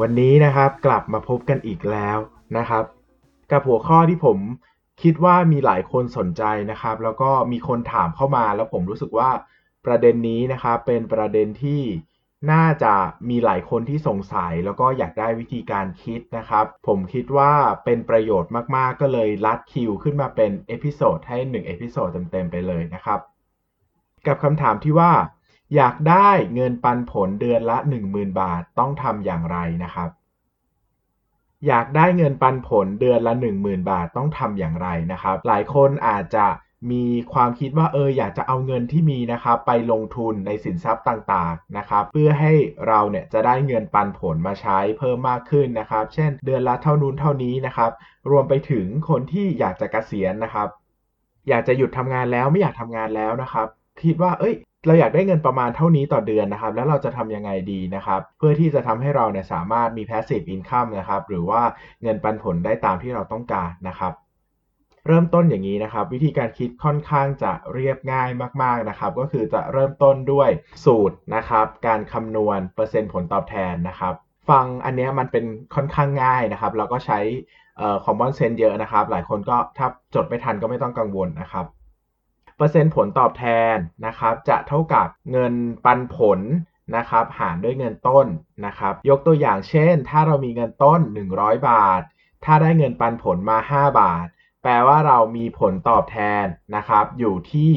วันนี้นะครับกลับมาพบกันอีกแล้วนะครับ กับหัวข้อที่ผมคิดว่ามีหลายคนสนใจนะครับ แล้วก็มีคนถามเข้ามาแล้วผมรู้สึกว่าประเด็นนี้นะครับเป็นประเด็นที่น่าจะมีหลายคนที่สงสัยแล้วก็อยากได้วิธีการคิดนะครับ ผมคิดว่าเป็นประโยชน์มาก ๆ ก็เลยลัดคิวขึ้นมาเป็น episode ให้1 episode เต็ม ๆ ไปเลยนะครับ กับคำถามที่ว่า อยากได้เงินปันผลเดือนละ 10,000 บาทต้องทำอย่างไรนะครับ อยากได้เงินปันผลเดือนละ 10,000 บาทต้องทำอย่างไรนะครับ หลายคนอาจจะมีความคิดว่าเอออยากจะเอาเงินที่มีนะครับไปลงทุนในสินทรัพย์ต่างๆนะครับเพื่อให้เราเนี่ยจะได้เงินปันผลมาใช้เพิ่มมากขึ้นนะครับ เช่น เดือนละเท่านู้นเท่านี้นะครับ รวมไปถึงคนที่อยากจะเกษียณนะครับ อยากจะหยุดทำงานแล้วไม่อยากทำงานแล้วนะครับ คิดว่าเอ้ย เราอยากได้เงินประมาณเท่านี้ต่อเดือนนะครับ แล้วเราจะทำยังไงดีนะครับ เพื่อที่จะทำให้เราเนี่ยสามารถมี passive income นะครับ หรือว่าเงินปันผลได้ตามที่เราต้องการนะครับเริ่มต้นอย่างนี้นะครับ วิธีการคิดค่อนข้างจะเรียบง่ายมากๆนะครับ ก็คือจะเริ่มต้นด้วยสูตรนะครับ การคำนวณเปอร์เซ็นต์ผลตอบแทนนะครับ ฟังอันนี้มันเป็นค่อนข้างง่ายนะครับเราก็ใช้เอ่อ common sense เยอะนะครับ หลายคนก็ถ้าจดไม่ทันก็ไม่ต้องกังวลนะครับ เปอร์เซ็นต์ผลตอบแทนนะครับจะเท่ากับเงินปันผลนะครับหารด้วยเงินต้นนะครับยกตัวอย่างเช่น ถ้าเรามีเงินต้น 100 บาท ถ้าได้เงินปันผลมา 5 บาท แปลว่าเรามีผลตอบแทนนะครับอยู่ที่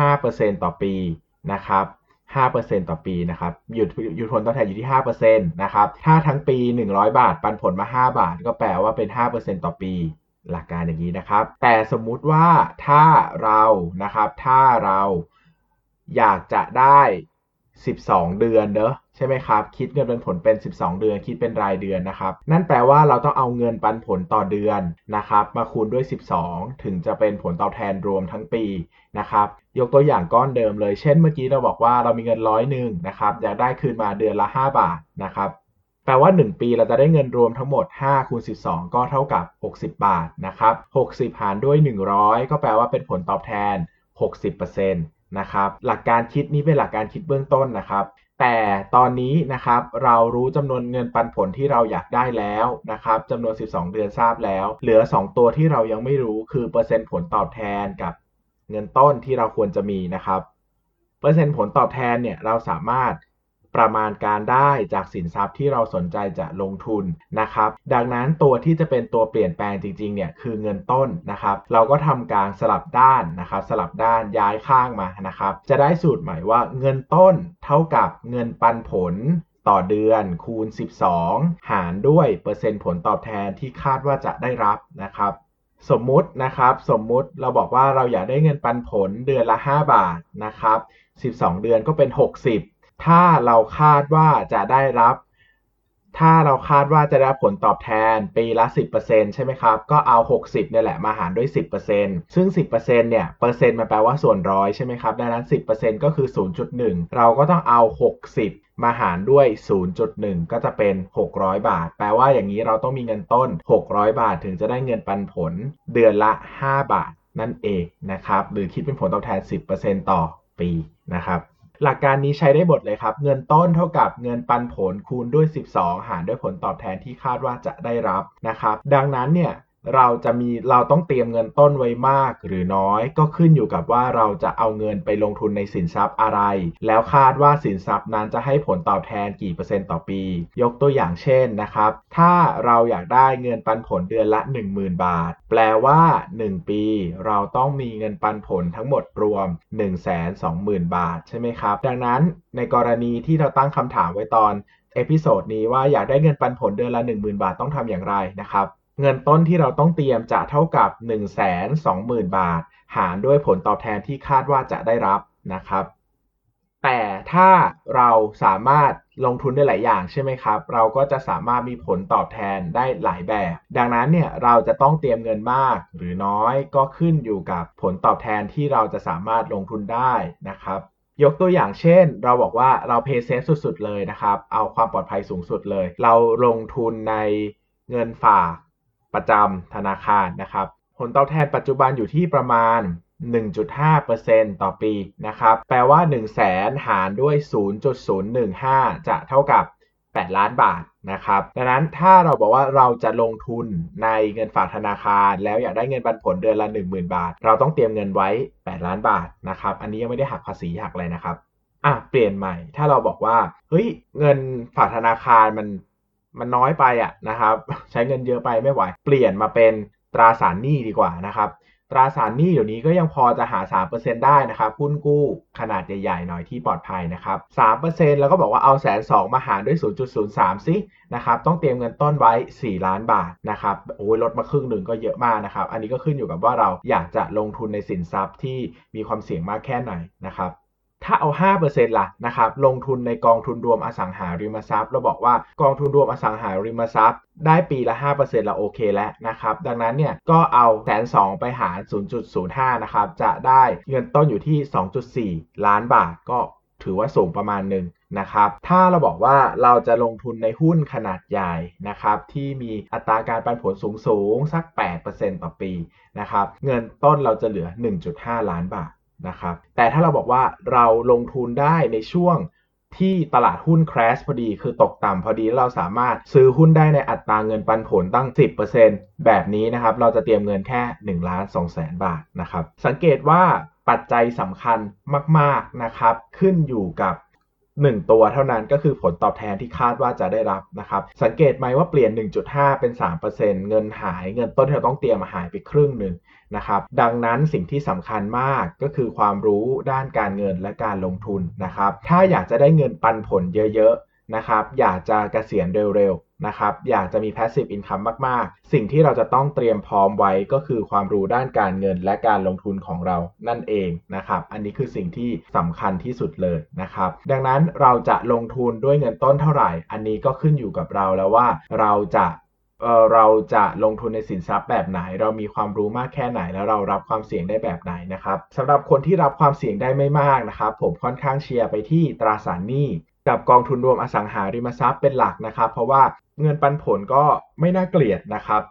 5%ต่อปีนะครับ5%ต่อปีนะครับอยู่อยู่ผลตอบแทนอยู่ที่5%นะครับถ้าทั้งปี 100 บาท ปันผลมา 5 บาท ก็แปลว่าเป็น 5%ต่อปี หลักการอย่างนี้นะครับ แต่สมมุติว่าถ้าเรานะครับ ถ้าเราอยากจะได้ 12 เดือนเนอะใช่ไหมครับ คิดเงินปันผลเป็น 12 เดือน คิดเป็นรายเดือนนะครับ นั่นแปลว่าเราต้องเอาเงินปันผลต่อเดือนนะครับ มาคูณด้วย 12 ถึงจะเป็นผลตอบแทนรวมทั้งปีนะครับ ยกตัวอย่างก้อนเดิมเลย เช่นเมื่อกี้เราบอกว่าเรามีเงินร้อยหนึ่งนะครับ อยากได้คืนมาเดือนละ 5 บาทนะครับ แปลว่า 1 ปีเราจะได้เงินรวมทั้งหมด5คูณ12 ก็เท่ากับ 60 บาทนะครับ60 หารด้วย 100 ก็แปลว่าเป็นผลตอบแทน 60%นะครับหลักการคิดนี้เป็นหลักการคิดเบื้องต้นนะครับแต่ตอนนี้นะครับเรารู้จำนวนเงินปันผลที่เราอยากได้แล้วนะครับจำนวน 12 เดือนทราบแล้ว เหลือ 2 ตัวที่เรายังไม่รู้คือเปอร์เซ็นต์ผลตอบแทนกับเงินต้นที่เราควรจะมีนะครับ เปอร์เซ็นต์ผลตอบแทนเนี่ยเราสามารถ ประมาณการได้จากสินทรัพย์ที่เราสนใจจะลงทุนนะครับ ดังนั้นตัวที่จะเป็นตัวเปลี่ยนแปลงจริงๆเนี่ยคือเงินต้นนะครับ เราก็ทำการสลับด้านนะครับสลับด้านย้ายข้างมานะครับ จะได้สูตรใหม่ว่าเงินต้นเท่ากับเงินปันผลต่อเดือนคูณ 12 หารด้วยเปอร์เซ็นต์ผลตอบแทนที่คาดว่าจะได้รับนะครับ สมมุตินะครับสมมุติเราบอกว่าเราอยากได้เงินปันผลเดือนละ 5 บาทนะครับ 12 เดือนก็เป็น 60 ถ้าเราคาดว่าจะได้รับ ถ้าเราคาดว่าจะได้รับผลตอบแทนปีละ 10%ใช่ไหมครับ ก็เอา 60เนี่ยแหละมาหารด้วย 10%ซึ่ง 10%เนี่ยเปอร์เซ็นต์มันแปลว่าส่วนร้อยใช่ไหมครับดังนั้น 10%ก็คือ 0.1 เราก็ต้องเอา 60มาหารด้วย 0.1 ก็จะเป็น 600 บาท แปลว่าอย่างนี้เราต้องมีเงินต้น 600 บาทถึงจะได้เงินปันผล เดือนละ 5 บาทนั่นเองนะครับ หรือคิดเป็นผลตอบแทน 10%ต่อปีนะครับ หลักการนี้ใช้ได้หมดเลยครับ เงินต้นเท่ากับเงินปันผลคูณด้วย 12 หารด้วยผลตอบแทนที่คาดว่าจะได้รับนะครับ ดังนั้นเนี่ย เราจะมีเราต้องเตรียมเงินต้นไว้มากหรือน้อย ก็ขึ้นอยู่กับว่าเราจะเอาเงินไปลงทุนในสินทรัพย์อะไร แล้วคาดว่าสินทรัพย์นั้นจะให้ผลตอบแทนกี่เปอร์เซ็นต์ต่อปี ยกตัวอย่างเช่นนะครับ ถ้าเราอยากได้เงินปันผลเดือนละ 10,000 บาท แปลว่า 1 ปี เราต้องมีเงินปันผลทั้งหมดรวม 120,000 บาทใช่ไหมครับ ดังนั้นในกรณีที่เราตั้งคำถามไว้ตอน episode นี้ว่าอยากได้เงินปันผลเดือนละ 10,000 บาทต้องทำอย่างไรนะครับ เงินต้นที่เราต้องเตรียมจะเท่ากับ 120,000 บาท หารด้วยผลตอบแทนที่คาดว่าจะได้รับนะครับแต่ถ้าเราสามารถลงทุนได้หลายอย่างใช่ไหมครับ เราก็จะสามารถมีผลตอบแทนได้หลายแบบ ดังนั้นเนี่ยเราจะต้องเตรียมเงินมากหรือน้อยก็ขึ้นอยู่กับผลตอบแทนที่เราจะสามารถลงทุนได้นะครับ ยกตัวอย่างเช่น เราบอกว่าเราเพย์เซฟสุดๆเลยนะครับ เอาความปลอดภัยสูงสุดเลย เราลงทุนในเงินฝาก ประจำธนาคารนะครับ ผลตอบแทนปัจจุบันอยู่ที่ประมาณ 1.5%ต่อปีนะครับ แปลว่า 1 0 0 0 0แหารด้วย 0.015 จะเท่ากับ 8 ล้านบาทนะครับ ดังนั้นถ้าเราบอกว่าเราจะลงทุนในเงินฝากธนาคาร แล้วอยากได้เงินปันผลเดือนละ 10,000 บาท เราต้องเตรียมเงินไว้ 8 ล้านบาทนะครับ อันนี้ยังไม่ได้หักภาษีหักอะไรนะครับอะเปลี่ยนใหม่ ถ้าเราบอกว่า เฮ้ย เงินฝากธนาคารมัน มันน้อยไปอะนะครับ ใช้เงินเยอะไปไม่ไหว เปลี่ยนมาเป็นตราสารหนี้ดีกว่านะครับ ตราสารหนี้เดี๋ยวนี้ก็ยังพอจะหา 3%ได้นะครับหุ้นกู้ขนาดใหญ่ๆหน่อยที่ปลอดภัยนะครับ 3%แล้วก็บอกว่าเอาแสนสองมาหารด้วย 0.03ซินะครับ ต้องเตรียมเงินต้นไว้ 4 ล้านบาทนะครับ โอ้ยลดมาครึ่งหนึ่งก็เยอะมากนะครับ อันนี้ก็ขึ้นอยู่กับว่าเราอยากจะลงทุนในสินทรัพย์ที่มีความเสี่ยงมากแค่ไหนนะครับ ถ้าเอา 5%ล่ะนะครับ ลงทุนในกองทุนรวมอสังหาริมทรัพย์ เราบอกว่ากองทุนรวมอสังหาริมทรัพย์ ได้ปีละ 5%ละโอเคแล้วนะครับ ดังนั้นเนี่ยก็เอาแสนสองไปหาร 0.05 นะครับ จะได้เงินต้นอยู่ที่ 2.4 ล้านบาทก็ถือว่าสูงประมาณหนึ่งนะครับ ถ้าเราบอกว่าเราจะลงทุนในหุ้นขนาดใหญ่นะครับ ที่มีอัตราการปันผลสูงสูงสัก 8%ต่อปีนะครับ เงินต้นเราจะเหลือ 1.5 ล้านบาท นะครับแต่ถ้าเราบอกว่าเราลงทุนได้ในช่วงที่ตลาดหุ้น crash พอดีคือตกต่ำพอดีเราสามารถซื้อหุ้นได้ในอัตราเงินปันผลตั้ง 10%แบบนี้นะครับเราจะเตรียมเงินแค่1ล้าน2แสนบาทนะครับสังเกตว่าปัจจัยสำคัญมากๆนะครับขึ้นอยู่กับ 1 ตัวเท่านั้นก็คือผลตอบแทนที่คาดว่าจะได้รับนะครับ สังเกตไหมว่าเปลี่ยน 1.5 เป็น 3%เงินหายเงินต้นที่เราต้องเตรียมมาหายไปครึ่งหนึ่งนะครับ ดังนั้นสิ่งที่สำคัญมากก็คือความรู้ด้านการเงินและการลงทุนนะครับ ถ้าอยากจะได้เงินปันผลเยอะๆนะครับ อยากจะเกษียณเร็วๆ นะครับอยากจะมี passive income มาก ๆ สิ่งที่เราจะต้องเตรียมพร้อมไว้ก็คือความรู้ด้านการเงินและการลงทุนของเรานั่นเองนะครับ อันนี้คือสิ่งที่สำคัญที่สุดเลยนะครับ ดังนั้นเราจะลงทุนด้วยเงินต้นเท่าไหร่ อันนี้ก็ขึ้นอยู่กับเราแล้วว่าเราจะเออเราจะลงทุนในสินทรัพย์แบบไหน เรามีความรู้มากแค่ไหน แล้วเรารับความเสี่ยงได้แบบไหนนะครับสำหรับคนที่รับความเสี่ยงได้ไม่มากนะครับผมค่อนข้างเชียร์ไปที่ตราสารหนี้กับกองทุนรวมอสังหาริมทรัพย์เป็นหลักนะครับ เพราะว่า เงินปันผลก็ไม่น่าเกลียดนะครับ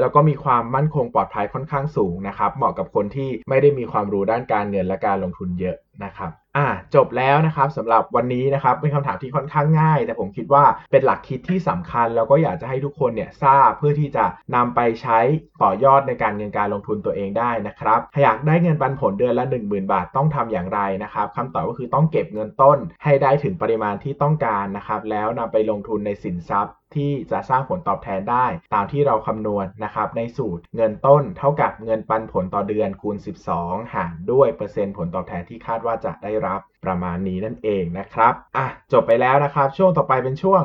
แล้วก็มีความมั่นคงปลอดภัยค่อนข้างสูงนะครับ เหมาะกับคนที่ไม่ได้มีความรู้ด้านการเงินและการลงทุนเยอะ นะครับอ่าจบแล้วนะครับสำหรับวันนี้นะครับเป็นคำถามที่ค่อนข้างง่าย แต่ผมคิดว่าเป็นหลักคิดที่สำคัญ แล้วก็อยากจะให้ทุกคนเนี่ยทราบเพื่อที่จะนำไปใช้ต่อยอดในการเงินการลงทุนตัวเองได้นะครับถ้าอยากได้เงินปันผลเดือนละ 10,000 บาทต้องทำอย่างไรนะครับคำตอบก็คือต้องเก็บเงินต้นให้ได้ถึงปริมาณที่ต้องการนะครับแล้วนำไปลงทุนในสินทรัพย์ที่จะสร้างผลตอบแทนได้ตามที่เราคำนวณนะครับในสูตรเงินต้นเท่ากับเงินปันผลต่อเดือนคูณ 12 หารด้วยเปอร์เซ็นต์ผลตอบแทนที่คาดว่าจะได้รับประมาณนี้นั่นเองนะครับอะจบไปแล้วนะครับ ช่วงต่อไปเป็นช่วง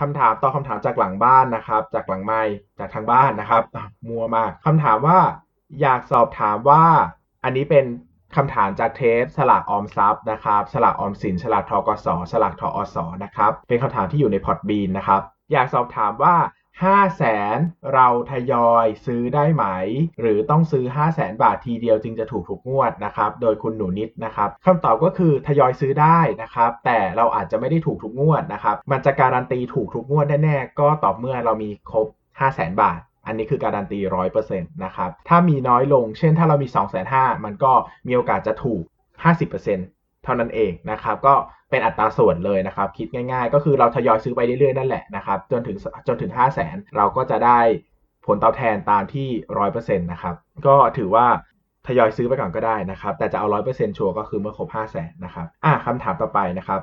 คำถามต่อคำถามจากหลังบ้านนะครับ จากหลังไม้จากทางบ้านนะครับอะมัวมากคำถามว่า อยากสอบถามว่า อันนี้เป็นคำถามจากเทปสลากออมทรัพย์นะครับ สลากออมสิน สลากทกส สลากทอสนะครับ เป็นคำถามที่อยู่ในพอร์ตบีนนะครับ อยากสอบถามว่า 5แสนเราทยอยซื้อได้ไหม หรือต้องซื้อ 5 0 0แสนบาททีเดียวจึงจะถูกทุกงวดนะครับโดยคุณหนูนิดนะครับคำตอบก็คือทยอยซื้อได้นะครับแต่เราอาจจะไม่ได้ถูกทุกงวดนะครับมันจะการันตีถูกทุกงวดแน่ๆก็ต่อเมื่อเรามีครบ 5 0 0แสนบาทอันนี้คือการันตีร้อยเปอร์เซ็นต์นะครับ ถ้ามีน้อยลง เช่นถ้าเรามี 2 5 0 0 0มันก็มีโอกาสจะถูก 50%เท่านั้นเองนะครับ ก็ เป็นอัตราส่วนเลยนะครับ คิดง่ายๆ ก็คือเราทยอยซื้อไปเรื่อยๆ นั่นแหละนะครับจนถึงจนถึง 5 0 0 0 0 0เราก็จะได้ผลตอบแทนตามที่ 100%นะครับ ก็ถือว่าทยอยซื้อไปก่อนก็ได้นะครับ แต่จะเอา 100%ชัวร์ก็คือเมื่อครบ 5 0 0 0 0 0นะครับอะคำถามต่อไปนะครับ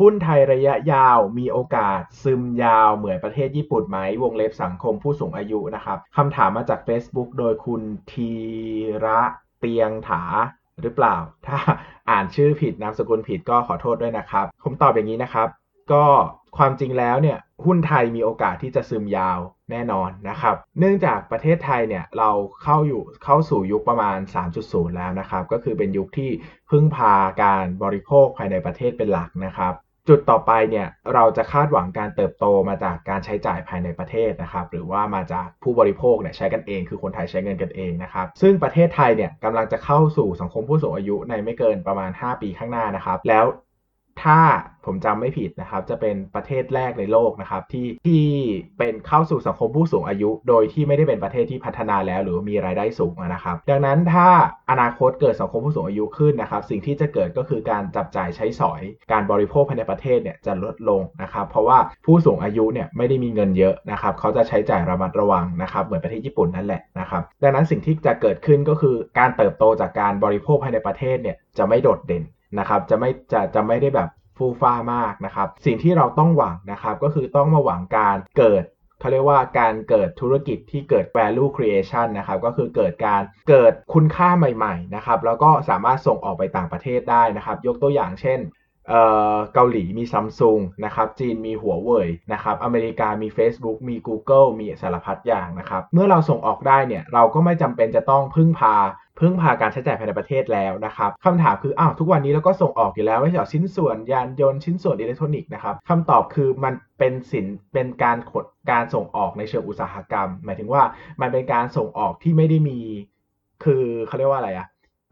หุ้นไทยระยะยาวมีโอกาสซึมยาวเหมือนประเทศญี่ปุ่นไหม วงเล็บสังคมผู้สูงอายุนะครับคำถามมาจาก Facebook โดยคุณทีระเตียงถา หรือเปล่า ถ้าอ่านชื่อผิดนามสกุลผิดก็ขอโทษด้วยนะครับ ผมตอบอย่างนี้นะครับ ก็ความจริงแล้วเนี่ยหุ้นไทยมีโอกาสที่จะซึมยาวแน่นอนนะครับ เนื่องจากประเทศไทยเนี่ยเราเข้าอยู่เข้าสู่ยุคประมาณ 3.0 แล้วนะครับ ก็คือเป็นยุคที่พึ่งพาการบริโภคภายในประเทศเป็นหลักนะครับ จุดต่อไปเนี่ยเราจะคาดหวังการเติบโตมาจากการใช้จ่ายภายในประเทศนะครับ หรือว่ามาจากผู้บริโภคเนี่ยใช้กันเอง คือคนไทยใช้เงินกันเองนะครับ ซึ่งประเทศไทยเนี่ยกำลังจะเข้าสู่สังคมผู้สูงอายุในไม่เกินประมาณ 5 ปีข้างหน้านะครับ แล้ว ถ้าผมจำไม่ผิดนะครับ จะเป็นประเทศแรกในโลกนะครับที่ที่เป็นเข้าสู่สังคมผู้สูงอายุ โดยที่ไม่ได้เป็นประเทศที่พัฒนาแล้ว หรือมีรายได้สูงนะครับ ดังนั้นถ้าอนาคตเกิดสังคมผู้สูงอายุขึ้นนะครับ สิ่งที่จะเกิดก็คือการจับจ่ายใช้สอย การบริโภคภายในประเทศเนี่ยจะลดลงนะครับ เพราะว่าผู้สูงอายุเนี่ยไม่ได้มีเงินเยอะนะครับเขาจะใช้จ่ายระมัดระวังนะครับเหมือนประเทศญี่ปุ่นนั่นแหละนะครับดังนั้นสิ่งที่จะเกิดขึ้นก็คือการเติบโตจากการบริโภคภายในประเทศเนี่ยจะไม่โดดเด่น นะครับจะไม่จะจะไม่ได้แบบฟูฟ้ามากนะครับ สิ่งที่เราต้องหวังนะครับก็คือต้องมาหวังการเกิดเขาเรียกว่าการเกิดธุรกิจที่เกิด value creation นะครับ ก็คือเกิดการเกิดคุณค่าใหม่ๆนะครับ แล้วก็สามารถส่งออกไปต่างประเทศได้นะครับ ยกตัวอย่างเช่นเเกาหลีมีซัมซุงนะครับ จีนมีหัวเว่ยนะครับ อเมริกามี Facebook มี Google มีสารพัดอย่างนะครับ เมื่อเราส่งออกได้เนี่ย เราก็ไม่จำเป็นจะต้องพึ่งพา พึ่งพาการใช้จ่ายภายในประเทศแล้วนะครับคำถามคืออ้าวทุกวันนี้เราก็ส่งออกอยู่แล้วไม่ใช่ชิ้นส่วนยานยนต์ชิ้นส่วนอิเล็กทรอนิกส์นะครับคำตอบคือมันเป็นสินเป็นการขดการส่งออกในเชิงอุตสาหกรรม หมายถึงว่ามันเป็นการส่งออกที่ไม่ได้มี คือเขาเรียกว่าอะไรอะ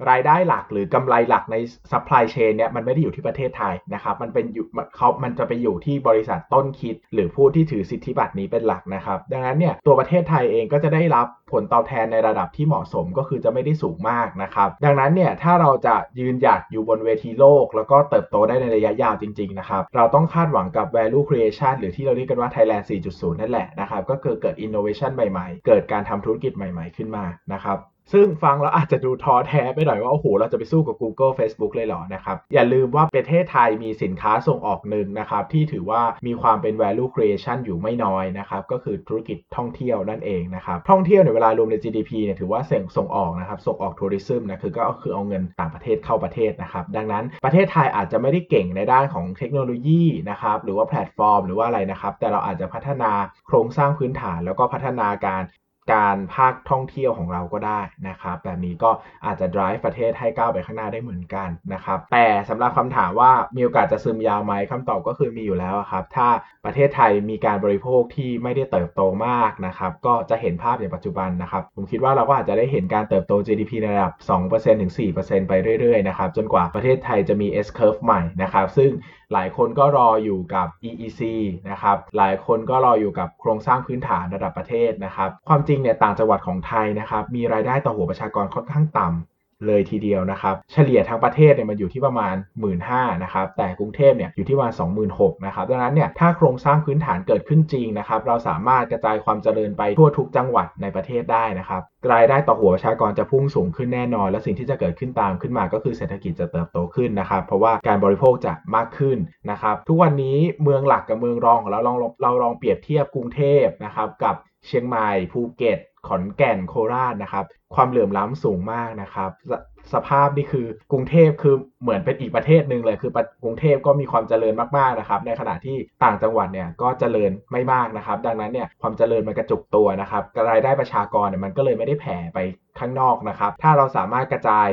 รายได้หลักหรือกำไรหลักใน supply chain เนี่ยมันไม่ได้อยู่ที่ประเทศไทยนะครับ มันเป็นอยู่เขามันจะไปอยู่ที่บริษัทต้นคิด หรือผู้ที่ถือสิทธิบัตรนี้เป็นหลักนะครับ ดังนั้นเนี่ยตัวประเทศไทยเองก็จะได้รับผลตอบแทนในระดับที่เหมาะสมก็คือจะไม่ได้สูงมากนะครับ ดังนั้นเนี่ยถ้าเราจะยืนหยัดอยู่บนเวทีโลก แล้วก็เติบโตได้ในระยะยาวจริง ๆ นะครับ เราต้องคาดหวังกับ value creation หรือที่เราเรียกกันว่า Thailand 4.0 นั่นแหละนะครับ ก็คือเกิด innovation ใหม่ๆ เกิดการทำธุรกิจใหม่ ๆ ขึ้นมานะครับ ซึ่งฟังแล้วอาจจะดูท้อแท้ไปหน่อยว่า โอ้โห เราจะไปสู้กับ Google Facebook เลยเหรอนะครับ อย่าลืมว่าประเทศไทยมีสินค้าส่งออกหนึ่งนะครับ ที่ถือว่ามีความเป็น value creation อยู่ไม่น้อยนะครับ ก็คือธุรกิจท่องเที่ยวนั่นเองนะครับ ท่องเที่ยวในเวลารวมใน GDP เนี่ยถือว่าเส่งส่งออกนะครับ ส่งออกทัวริซึมนะคือก็คือเอาเงินต่างประเทศเข้าประเทศนะครับ ดังนั้นประเทศไทยอาจจะไม่ได้เก่งในด้านของเทคโนโลยีนะครับ หรือว่าแพลตฟอร์ม หรือว่าอะไรนะครับ แต่เราอาจจะพัฒนาโครงสร้างพื้นฐาน แล้วก็พัฒนาการ การภาคท่องเที่ยวของเราก็ได้นะครับ แบบนี้ก็อาจจะ drive ประเทศให้ก้าวไปข้างหน้าได้เหมือนกันนะครับ แต่สำหรับคำถามว่ามีโอกาสจะซึมยาวไหมคำตอบก็คือมีอยู่แล้วครับ ถ้าประเทศไทยมีการบริโภคที่ไม่ได้เติบโตมากนะครับ ก็จะเห็นภาพอย่างปัจจุบันนะครับ ผมคิดว่าเราก็อาจจะได้เห็นการเติบโต GDP ในระดับ 2%ถึง 4%ไปเรื่อยๆนะครับ จนกว่าประเทศไทยจะมี S curve ใหม่นะครับ ซึ่งหลายคนก็รออยู่กับ EEC นะครับ หลายคนก็รออยู่กับโครงสร้างพื้นฐานระดับประเทศนะครับ ความจริงเนี่ยต่างจังหวัดของไทยนะครับมีรายได้ต่อหัวประชากรค่อนข้างต่ำเลยทีเดียวนะครับ เฉลี่ยทั้งประเทศเนี่ยมันอยู่ที่ประมาณ 1 5ื่นนะครับ แต่กรุงเทพเนี่ยอยู่ที่ประมาณ 26,000นะครับ ดังนั้นเนี่ยถ้าโครงสร้างพื้นฐานเกิดขึ้นจริงนะครับ เราสามารถกระจายความเจริญไปทั่วทุกจังหวัดในประเทศได้นะครับรายได้ต่อหัวประชากรจะพุ่งสูงขึ้นแน่นอน และสิ่งที่จะเกิดขึ้นตามขึ้นมาก็คือเศรษฐกิจจะเติบโตขึ้นนะครับ เพราะว่าการบริโภคจะมากขึ้นนะครับ ทุกวันนี้เมืองหลักกับเมืองรองของเราลองเราลองเปรียบเทียบกรุงเทพนะครับกับ เชียงใหม่ภูเก็ต ขอนแก่นโคราชนะครับ ความเหลื่อมล้ำสูงมากนะครับสสภาพนี่คือกรุงเทพคือเหมือนเป็นอีกประเทศหนึ่งเลยคือกรุงเทพก็มีความเจริญมากๆนะครับ ในขณะที่ต่างจังหวัดเนี่ยก็เจริญไม่มากนะครับ ดังนั้นเนี่ยความเจริญมันกระจุกตัวนะครับรายได้ประชากรเนี่ยมันก็เลยไม่ได้แผ่ไปข้างนอกนะครับ ถ้าเราสามารถกระจาย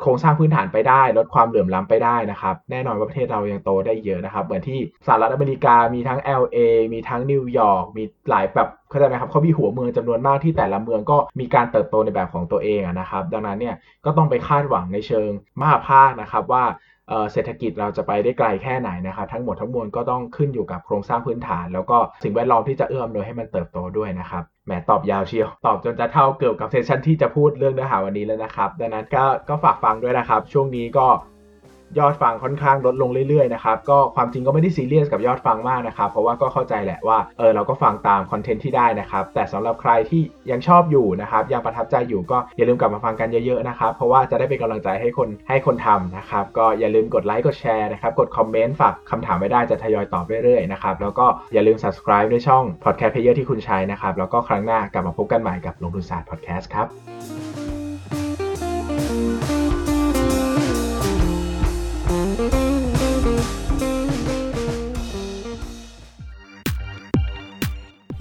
โครงสร้างพื้นฐานไปได้ ลดความเหลื่อมล้ำไปได้นะครับ แน่นอนว่าประเทศเรายังโตได้เยอะนะครับ เหมือนที่สหรัฐอเมริกามีทั้ง LA มีทั้งนิวยอร์กมีหลายแบบเข้าใจไหมครับเขามีหัวเมืองจำนวนมากที่แต่ละเมืองก็มีการเติบโตในแบบของตัวเองนะครับ ดังนั้นเนี่ยก็ต้องไปคาดหวังในเชิงมหาภาคนะครับว่า เศรษฐกิจเราจะไปได้ไกลแค่ไหนนะครับทั้งหมดทั้งมวลก็ต้องขึ้นอยู่กับโครงสร้างพื้นฐาน แล้วก็สิ่งแวดล้อมที่จะเอื้อมโดยให้มันเติบโตด้วยนะครับแหมตอบยาวเชียว ตอบจนจะเท่าเกือบกับเซสชันที่จะพูดเรื่องเนื้อหาวันนี้แล้วนะครับ ดังนั้นก็ก็ฝากฟังด้วยนะครับ ช่วงนี้ก็ ยอดฟังค่อนข้างลดลงเรื่อยๆนะครับก็ความจริงก็ไม่ได้ซีเรียสกับยอดฟังมากนะครับ เพราะว่าก็เข้าใจแหละว่าเออเราก็ฟังตามคอนเทนต์ที่ได้นะครับ แต่สำหรับใครที่ยังชอบอยู่นะครับ ยังประทับใจอยู่ก็อย่าลืมกลับมาฟังกันเยอะๆนะครับ เพราะว่าจะได้เป็นกำลังใจให้คนให้คนทำนะครับ ก็อย่าลืมกดไลค์กดแชร์นะครับ กดคอมเมนต์ฝากคำถามไว้ได้จะทยอยตอบเรื่อยๆนะครับแล้วก็อย่าลืม subscribe ในช่อง podcast player ที่คุณใช้นะครับแล้วก็ครั้งหน้ากลับมาพบกันใหม่กับลงทุนศาสตร์ podcast ครับ